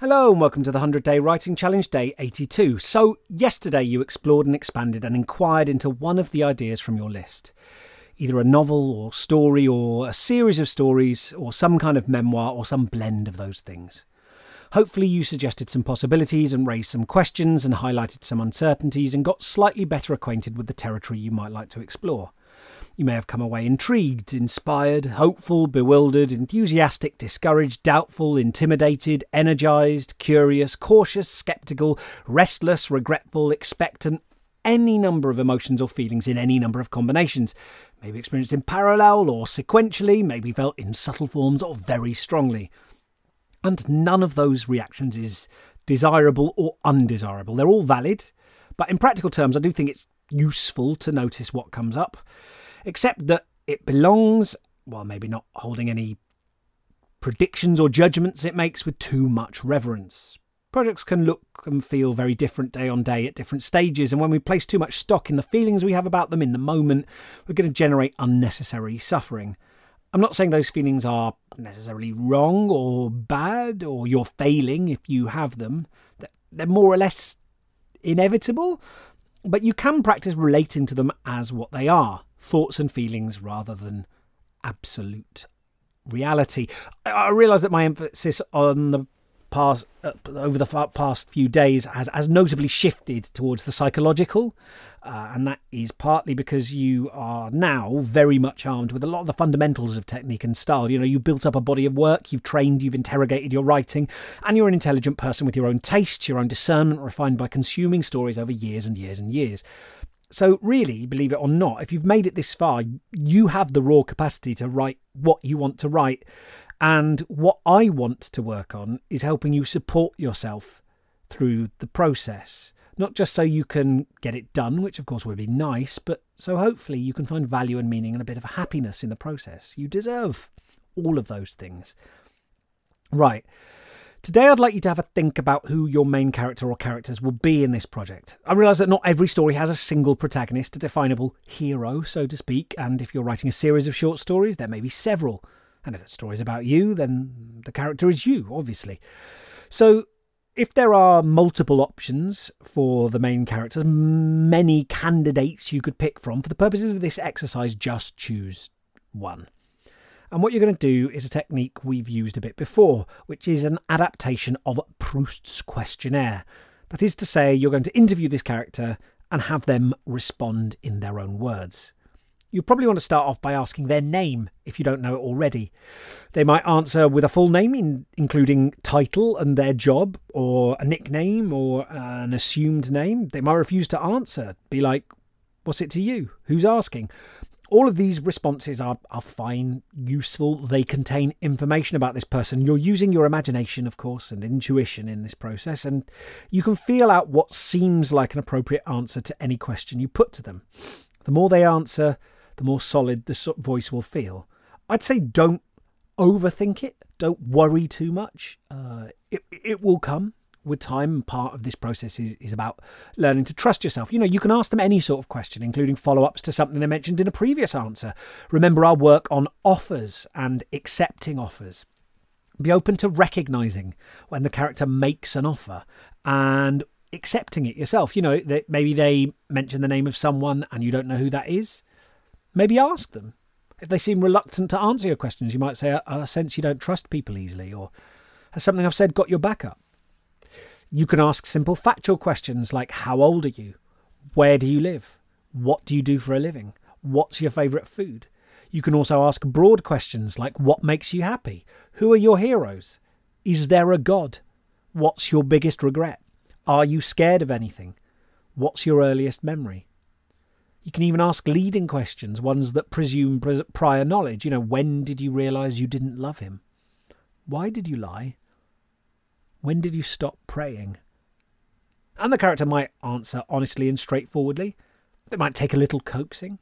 Hello and welcome to the 100 Day Writing Challenge Day 82. So, yesterday you explored and expanded and inquired into one of the ideas from your list. Either a novel or story or a series of stories or some kind of memoir or some blend of those things. Hopefully, you suggested some possibilities and raised some questions and highlighted some uncertainties and got slightly better acquainted with the territory you might like to explore. You may have come away intrigued, inspired, hopeful, bewildered, enthusiastic, discouraged, doubtful, intimidated, energized, curious, cautious, skeptical, restless, regretful, expectant, any number of emotions or feelings in any number of combinations. Maybe experienced in parallel or sequentially, maybe felt in subtle forms or very strongly. And none of those reactions is desirable or undesirable. They're all valid, but in practical terms, I do think it's useful to notice what comes up except that it belongs, well, maybe not holding any predictions or judgments it makes with too much reverence. Projects can look and feel very different day on day at different stages, and when we place too much stock in the feelings we have about them in the moment, we're going to generate unnecessary suffering. I'm not saying those feelings are necessarily wrong or bad, or you're failing if you have them. They're more or less inevitable, but you can practice relating to them as what they are thoughts and feelings rather than absolute reality. I realise that my emphasis on the past uh, over the past few days has, has notably shifted towards the psychological, uh, and that is partly because you are now very much armed with a lot of the fundamentals of technique and style. You know, you built up a body of work, you've trained, you've interrogated your writing, and you're an intelligent person with your own tastes, your own discernment refined by consuming stories over years and years and years. So, really, believe it or not, if you've made it this far, you have the raw capacity to write what you want to write. And what I want to work on is helping you support yourself through the process. Not just so you can get it done, which of course would be nice, but so hopefully you can find value and meaning and a bit of happiness in the process. You deserve all of those things. Right. Today, I'd like you to have a think about who your main character or characters will be in this project. I realise that not every story has a single protagonist, a definable hero, so to speak, and if you're writing a series of short stories, there may be several. And if the story is about you, then the character is you, obviously. So, if there are multiple options for the main characters, many candidates you could pick from, for the purposes of this exercise, just choose one. And what you're going to do is a technique we've used a bit before, which is an adaptation of Proust's questionnaire. That is to say, you're going to interview this character and have them respond in their own words. You probably want to start off by asking their name if you don't know it already. They might answer with a full name, in, including title and their job, or a nickname or an assumed name. They might refuse to answer, be like, What's it to you? Who's asking? All of these responses are, are fine, useful. They contain information about this person. You're using your imagination, of course, and intuition in this process, and you can feel out what seems like an appropriate answer to any question you put to them. The more they answer, the more solid the voice will feel. I'd say don't overthink it. Don't worry too much. Uh, it, it will come with time, part of this process is, is about learning to trust yourself. You know, you can ask them any sort of question, including follow ups to something they mentioned in a previous answer. Remember our work on offers and accepting offers. Be open to recognizing when the character makes an offer and accepting it yourself. You know, that maybe they mention the name of someone and you don't know who that is. Maybe ask them. If they seem reluctant to answer your questions, you might say, I, I sense you don't trust people easily, or has something I've said got your back up? You can ask simple factual questions like How old are you? Where do you live? What do you do for a living? What's your favourite food? You can also ask broad questions like What makes you happy? Who are your heroes? Is there a God? What's your biggest regret? Are you scared of anything? What's your earliest memory? You can even ask leading questions, ones that presume prior knowledge. You know, when did you realise you didn't love him? Why did you lie? When did you stop praying? And the character might answer honestly and straightforwardly. They might take a little coaxing.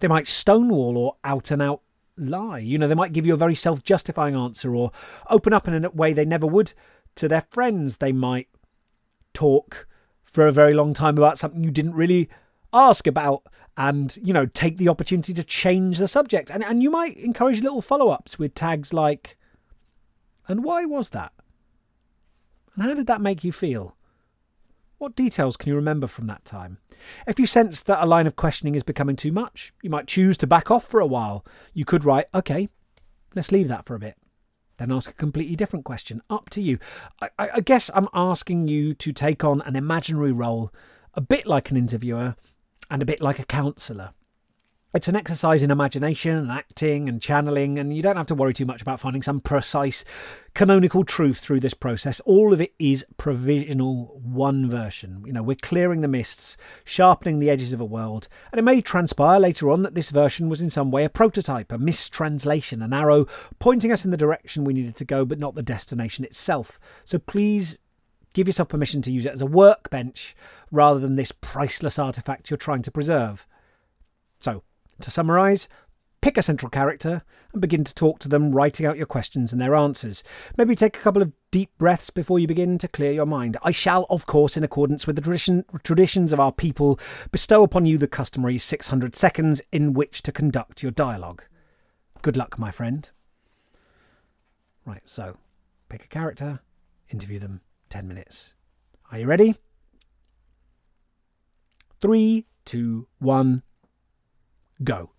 They might stonewall or out and out lie. You know, they might give you a very self justifying answer or open up in a way they never would to their friends. They might talk for a very long time about something you didn't really ask about and, you know, take the opportunity to change the subject. And, and you might encourage little follow ups with tags like, and why was that? And how did that make you feel? What details can you remember from that time? If you sense that a line of questioning is becoming too much, you might choose to back off for a while. You could write, OK, let's leave that for a bit. Then ask a completely different question. Up to you. I, I guess I'm asking you to take on an imaginary role, a bit like an interviewer and a bit like a counsellor. It's an exercise in imagination and acting and channeling, and you don't have to worry too much about finding some precise canonical truth through this process. All of it is provisional one version. You know, we're clearing the mists, sharpening the edges of a world, and it may transpire later on that this version was in some way a prototype, a mistranslation, an arrow pointing us in the direction we needed to go, but not the destination itself. So please give yourself permission to use it as a workbench rather than this priceless artifact you're trying to preserve. So, to summarise, pick a central character and begin to talk to them, writing out your questions and their answers. Maybe take a couple of deep breaths before you begin to clear your mind. I shall, of course, in accordance with the tradition, traditions of our people, bestow upon you the customary 600 seconds in which to conduct your dialogue. Good luck, my friend. Right, so pick a character, interview them 10 minutes. Are you ready? Three, two, one. Go.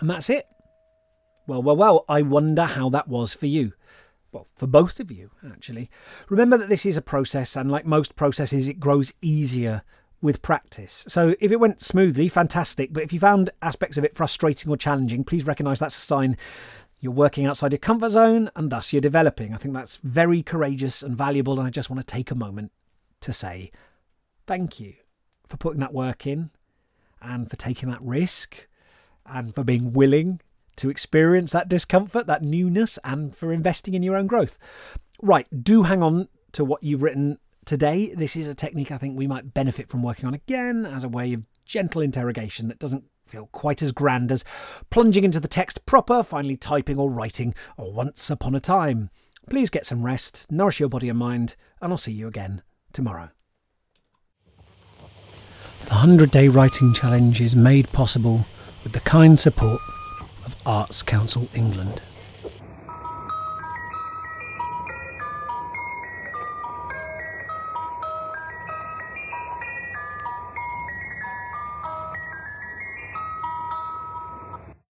And that's it. Well, well, well, I wonder how that was for you. Well, for both of you, actually. Remember that this is a process, and like most processes, it grows easier with practice. So if it went smoothly, fantastic. But if you found aspects of it frustrating or challenging, please recognise that's a sign you're working outside your comfort zone and thus you're developing. I think that's very courageous and valuable. And I just want to take a moment to say thank you for putting that work in and for taking that risk and for being willing to experience that discomfort, that newness, and for investing in your own growth. Right, do hang on to what you've written today. This is a technique I think we might benefit from working on again as a way of gentle interrogation that doesn't feel quite as grand as plunging into the text proper, finally typing or writing, or once upon a time. Please get some rest, nourish your body and mind, and I'll see you again tomorrow. The 100 Day Writing Challenge is made possible with the kind support of Arts Council England.